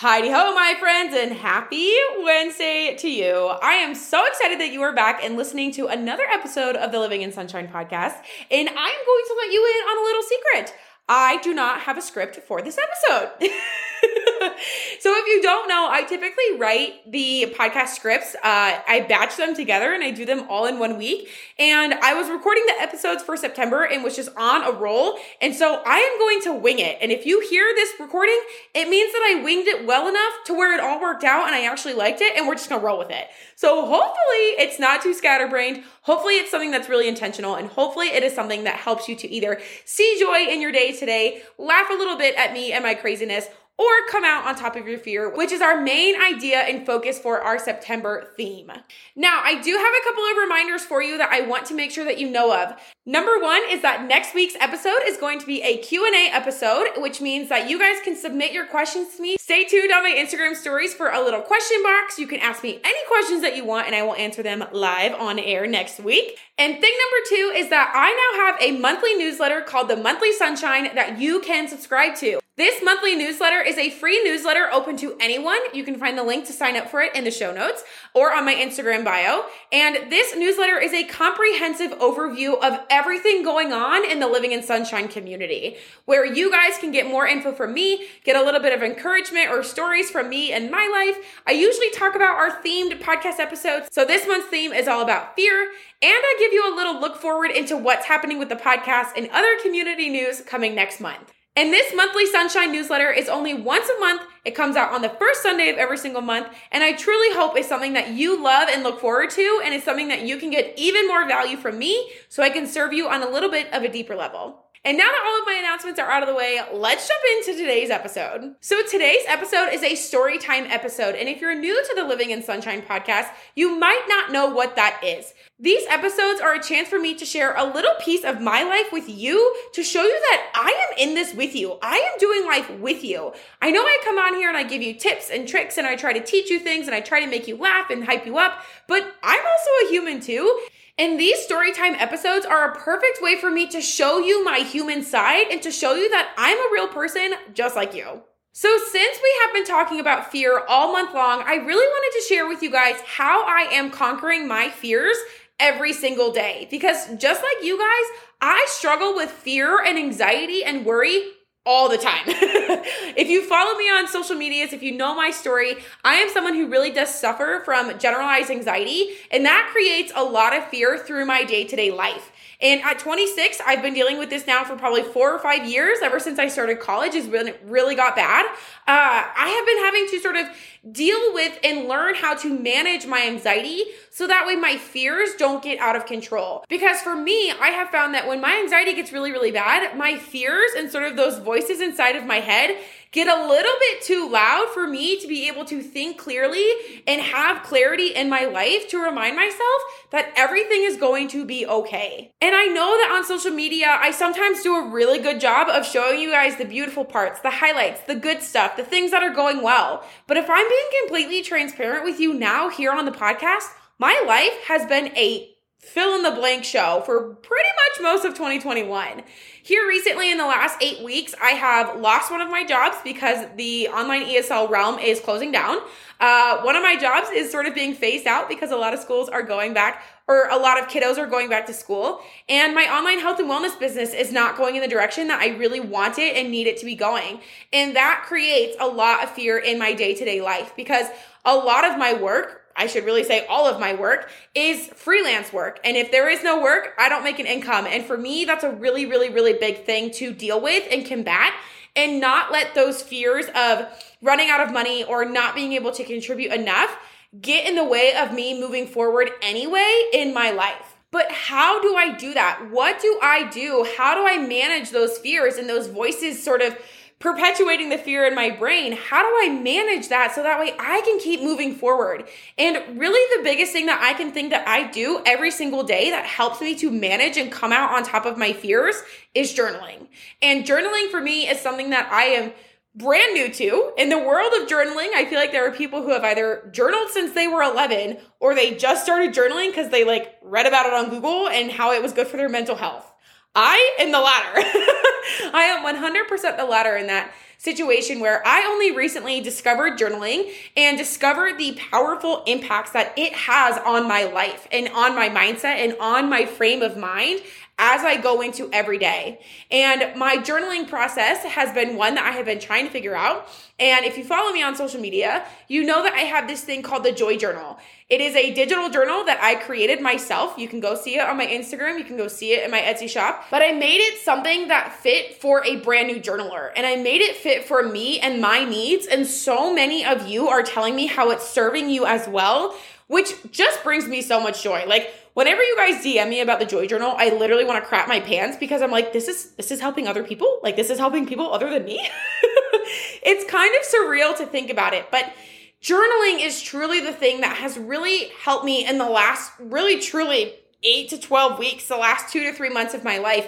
Heidi ho, my friends, and happy Wednesday to you. I am so excited that you are back and listening to another episode of the Living in Sunshine podcast. And I'm going to let you in on a little secret. I do not have a script for this episode. so if you don't know, I typically write the podcast scripts. Uh, I batch them together and I do them all in one week. And I was recording the episodes for September and was just on a roll. And so I am going to wing it. And if you hear this recording, it means that I winged it well enough to where it all worked out and I actually liked it and we're just gonna roll with it. So hopefully it's not too scatterbrained. Hopefully it's something that's really intentional and hopefully it is something that helps you to either see joy in your day today, laugh a little bit at me and my craziness, or come out on top of your fear, which is our main idea and focus for our September theme. Now, I do have a couple of reminders for you that I want to make sure that you know of. Number 1 is that next week's episode is going to be a Q&A episode, which means that you guys can submit your questions to me. Stay tuned on my Instagram stories for a little question box. You can ask me any questions that you want and I will answer them live on air next week. And thing number 2 is that I now have a monthly newsletter called the Monthly Sunshine that you can subscribe to. This monthly newsletter is a free newsletter open to anyone. You can find the link to sign up for it in the show notes or on my Instagram bio. And this newsletter is a comprehensive overview of everything going on in the Living in Sunshine community, where you guys can get more info from me, get a little bit of encouragement or stories from me and my life. I usually talk about our themed podcast episodes. So this month's theme is all about fear. And I give you a little look forward into what's happening with the podcast and other community news coming next month. And this monthly Sunshine newsletter is only once a month. It comes out on the first Sunday of every single month. And I truly hope it's something that you love and look forward to. And it's something that you can get even more value from me so I can serve you on a little bit of a deeper level. And now that all of my announcements are out of the way, let's jump into today's episode. So, today's episode is a story time episode. And if you're new to the Living in Sunshine podcast, you might not know what that is. These episodes are a chance for me to share a little piece of my life with you to show you that I am in this with you. I am doing life with you. I know I come on here and I give you tips and tricks and I try to teach you things and I try to make you laugh and hype you up, but I'm also a human too. And these storytime episodes are a perfect way for me to show you my human side and to show you that I'm a real person just like you. So, since we have been talking about fear all month long, I really wanted to share with you guys how I am conquering my fears every single day. Because just like you guys, I struggle with fear and anxiety and worry all the time. if you follow me on social medias, if you know my story, I am someone who really does suffer from generalized anxiety, and that creates a lot of fear through my day to day life. And at 26, I've been dealing with this now for probably four or five years, ever since I started college, is when it really got bad. Uh, I have been having to sort of deal with and learn how to manage my anxiety so that way my fears don't get out of control. Because for me, I have found that when my anxiety gets really, really bad, my fears and sort of those voices inside of my head get a little bit too loud for me to be able to think clearly and have clarity in my life to remind myself that everything is going to be okay. And I know that on social media, I sometimes do a really good job of showing you guys the beautiful parts, the highlights, the good stuff, the things that are going well. But if I'm being completely transparent with you now here on the podcast, my life has been a fill in the blank show for pretty much most of 2021. Here recently in the last eight weeks, I have lost one of my jobs because the online ESL realm is closing down. Uh, one of my jobs is sort of being phased out because a lot of schools are going back or a lot of kiddos are going back to school. And my online health and wellness business is not going in the direction that I really want it and need it to be going. And that creates a lot of fear in my day to day life because a lot of my work I should really say all of my work is freelance work. And if there is no work, I don't make an income. And for me, that's a really, really, really big thing to deal with and combat and not let those fears of running out of money or not being able to contribute enough get in the way of me moving forward anyway in my life. But how do I do that? What do I do? How do I manage those fears and those voices sort of perpetuating the fear in my brain? How do I manage that so that way I can keep moving forward? And really, the biggest thing that I can think that I do every single day that helps me to manage and come out on top of my fears is journaling. And journaling for me is something that I am brand new to. In the world of journaling, I feel like there are people who have either journaled since they were 11 or they just started journaling because they like read about it on Google and how it was good for their mental health. I am the latter. I am 100% the latter in that situation where I only recently discovered journaling and discovered the powerful impacts that it has on my life and on my mindset and on my frame of mind as I go into every day. And my journaling process has been one that I have been trying to figure out. And if you follow me on social media, you know that I have this thing called the Joy Journal. It is a digital journal that I created myself. You can go see it on my Instagram, you can go see it in my Etsy shop. But I made it something that fit for a brand new journaler. And I made it fit for me and my needs. And so many of you are telling me how it's serving you as well, which just brings me so much joy. Like, whenever you guys DM me about the Joy Journal, I literally want to crap my pants because I'm like, this is this is helping other people. Like this is helping people other than me. it's kind of surreal to think about it, but journaling is truly the thing that has really helped me in the last really truly 8 to 12 weeks, the last 2 to 3 months of my life,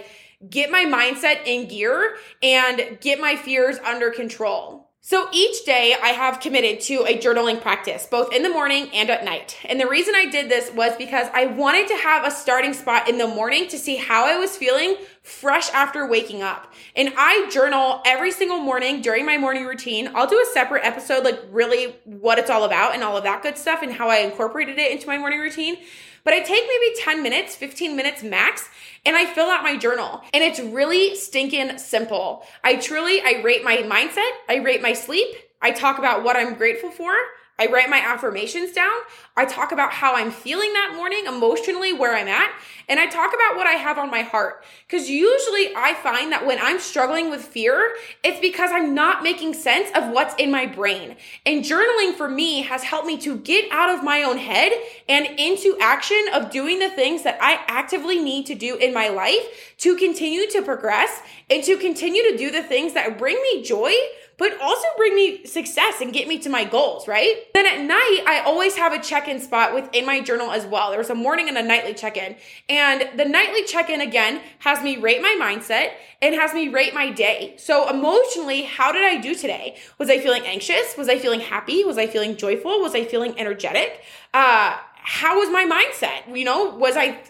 get my mindset in gear and get my fears under control. So each day I have committed to a journaling practice, both in the morning and at night. And the reason I did this was because I wanted to have a starting spot in the morning to see how I was feeling fresh after waking up. And I journal every single morning during my morning routine. I'll do a separate episode, like really what it's all about and all of that good stuff and how I incorporated it into my morning routine. But I take maybe 10 minutes, 15 minutes max, and I fill out my journal. And it's really stinking simple. I truly, I rate my mindset, I rate my sleep, I talk about what I'm grateful for. I write my affirmations down. I talk about how I'm feeling that morning emotionally, where I'm at, and I talk about what I have on my heart. Because usually I find that when I'm struggling with fear, it's because I'm not making sense of what's in my brain. And journaling for me has helped me to get out of my own head and into action of doing the things that I actively need to do in my life to continue to progress and to continue to do the things that bring me joy but also bring me success and get me to my goals, right? Then at night, I always have a check in spot within my journal as well. There's a morning and a nightly check in. And the nightly check in again has me rate my mindset and has me rate my day. So emotionally, how did I do today? Was I feeling anxious? Was I feeling happy? Was I feeling joyful? Was I feeling energetic? Uh, how was my mindset? You know, was I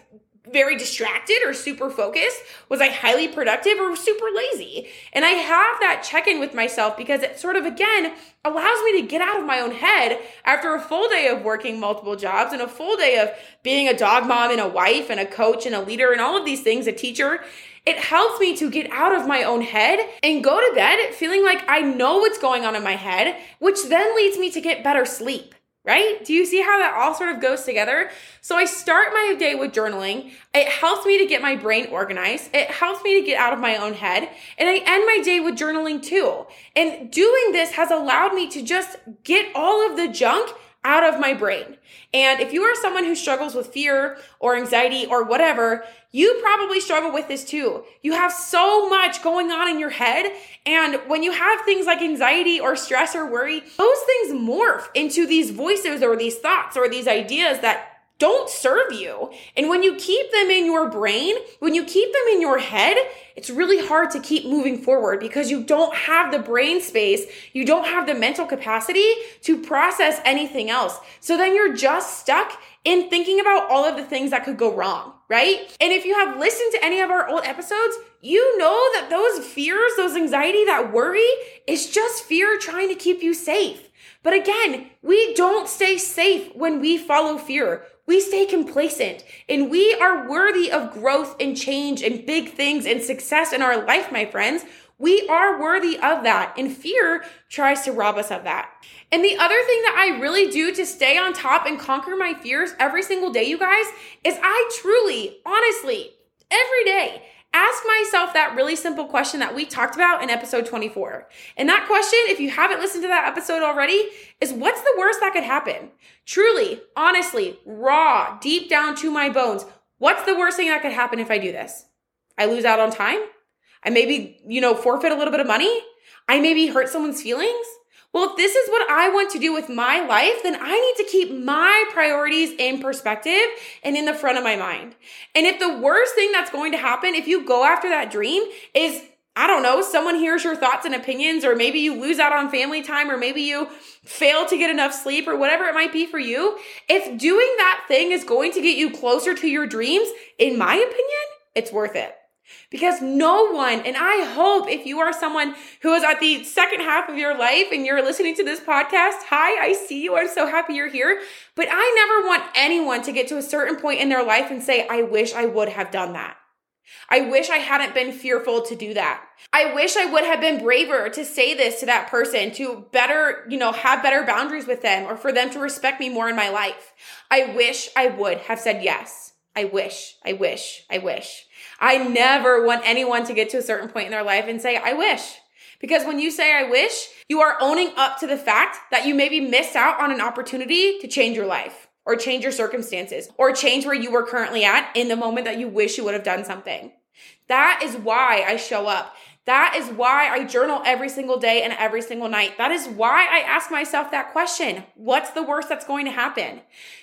very distracted or super focused? Was I highly productive or super lazy? And I have that check in with myself because it sort of, again, allows me to get out of my own head after a full day of working multiple jobs and a full day of being a dog mom and a wife and a coach and a leader and all of these things, a teacher. It helps me to get out of my own head and go to bed feeling like I know what's going on in my head, which then leads me to get better sleep right? Do you see how that all sort of goes together? So I start my day with journaling. It helps me to get my brain organized. It helps me to get out of my own head. And I end my day with journaling too. And doing this has allowed me to just get all of the junk out of my brain. And if you are someone who struggles with fear or anxiety or whatever, you probably struggle with this too. You have so much going on in your head. And when you have things like anxiety or stress or worry, those things morph into these voices or these thoughts or these ideas that don't serve you. And when you keep them in your brain, when you keep them in your head, it's really hard to keep moving forward because you don't have the brain space, you don't have the mental capacity to process anything else. So then you're just stuck in thinking about all of the things that could go wrong, right? And if you have listened to any of our old episodes, you know that those fears, those anxiety, that worry is just fear trying to keep you safe. But again, we don't stay safe when we follow fear we stay complacent and we are worthy of growth and change and big things and success in our life, my friends. We are worthy of that, and fear tries to rob us of that. And the other thing that I really do to stay on top and conquer my fears every single day, you guys, is I truly, honestly, every day ask myself that really simple question that we talked about in episode 24. And that question, if you haven't listened to that episode already, is what's the worst that could happen? Truly, honestly, raw, deep down to my bones, what's the worst thing that could happen if I do this? I lose out on time? I maybe, you know, forfeit a little bit of money? I maybe hurt someone's feelings? Well, if this is what I want to do with my life, then I need to keep my priorities in perspective and in the front of my mind. And if the worst thing that's going to happen if you go after that dream is I don't know, someone hears your thoughts and opinions, or maybe you lose out on family time, or maybe you fail to get enough sleep, or whatever it might be for you. If doing that thing is going to get you closer to your dreams, in my opinion, it's worth it. Because no one, and I hope if you are someone who is at the second half of your life and you're listening to this podcast, hi, I see you. I'm so happy you're here. But I never want anyone to get to a certain point in their life and say, I wish I would have done that. I wish I hadn't been fearful to do that. I wish I would have been braver to say this to that person, to better, you know, have better boundaries with them or for them to respect me more in my life. I wish I would have said yes. I wish, I wish, I wish. I never want anyone to get to a certain point in their life and say, I wish. Because when you say, I wish, you are owning up to the fact that you maybe missed out on an opportunity to change your life or change your circumstances or change where you were currently at in the moment that you wish you would have done something. That is why I show up. That is why I journal every single day and every single night. That is why I ask myself that question. What's the worst that's going to happen?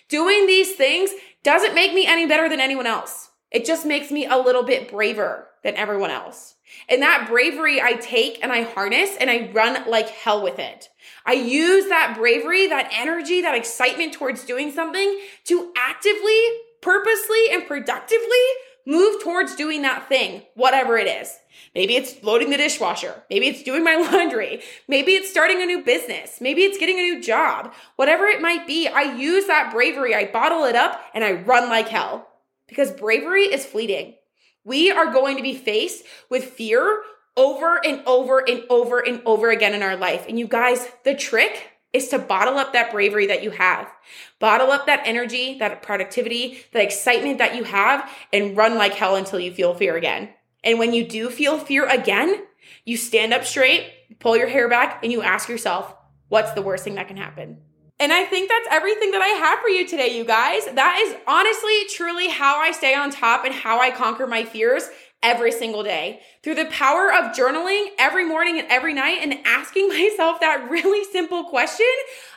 Doing these things doesn't make me any better than anyone else. It just makes me a little bit braver than everyone else. And that bravery I take and I harness and I run like hell with it. I use that bravery, that energy, that excitement towards doing something to actively, purposely, and productively move towards doing that thing, whatever it is. Maybe it's loading the dishwasher. Maybe it's doing my laundry. Maybe it's starting a new business. Maybe it's getting a new job. Whatever it might be, I use that bravery, I bottle it up, and I run like hell because bravery is fleeting. We are going to be faced with fear over and over and over and over again in our life. And you guys, the trick is to bottle up that bravery that you have. Bottle up that energy, that productivity, that excitement that you have, and run like hell until you feel fear again. And when you do feel fear again, you stand up straight, pull your hair back, and you ask yourself, what's the worst thing that can happen? And I think that's everything that I have for you today, you guys. That is honestly, truly how I stay on top and how I conquer my fears every single day through the power of journaling every morning and every night and asking myself that really simple question.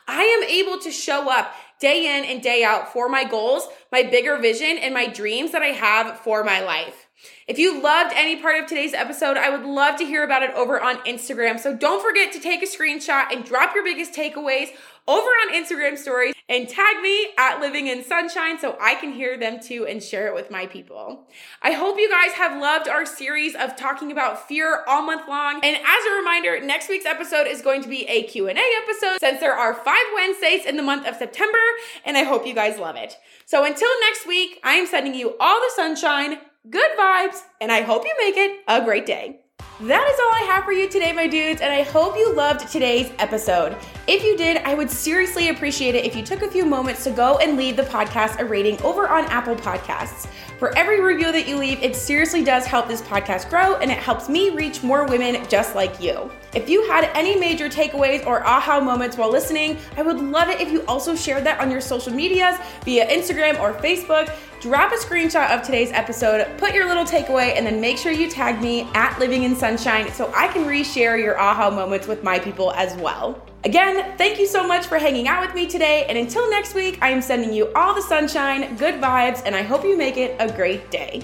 I am able to show up day in and day out for my goals, my bigger vision, and my dreams that I have for my life. If you loved any part of today's episode, I would love to hear about it over on Instagram. So don't forget to take a screenshot and drop your biggest takeaways over on Instagram stories and tag me at Living in Sunshine so I can hear them too and share it with my people. I hope you guys have loved our series of talking about fear all month long. And as a reminder, next week's episode is going to be a Q&A episode since there are 5 Wednesdays in the month of September and I hope you guys love it. So until next week, I am sending you all the sunshine, good vibes, and I hope you make it a great day. That is all I have for you today, my dudes, and I hope you loved today's episode. If you did, I would seriously appreciate it if you took a few moments to go and leave the podcast a rating over on Apple Podcasts. For every review that you leave, it seriously does help this podcast grow and it helps me reach more women just like you. If you had any major takeaways or aha moments while listening, I would love it if you also shared that on your social medias via Instagram or Facebook. Drop a screenshot of today's episode, put your little takeaway, and then make sure you tag me at Living in Sunshine so I can reshare your aha moments with my people as well. Again, thank you so much for hanging out with me today. And until next week, I am sending you all the sunshine, good vibes, and I hope you make it a great day.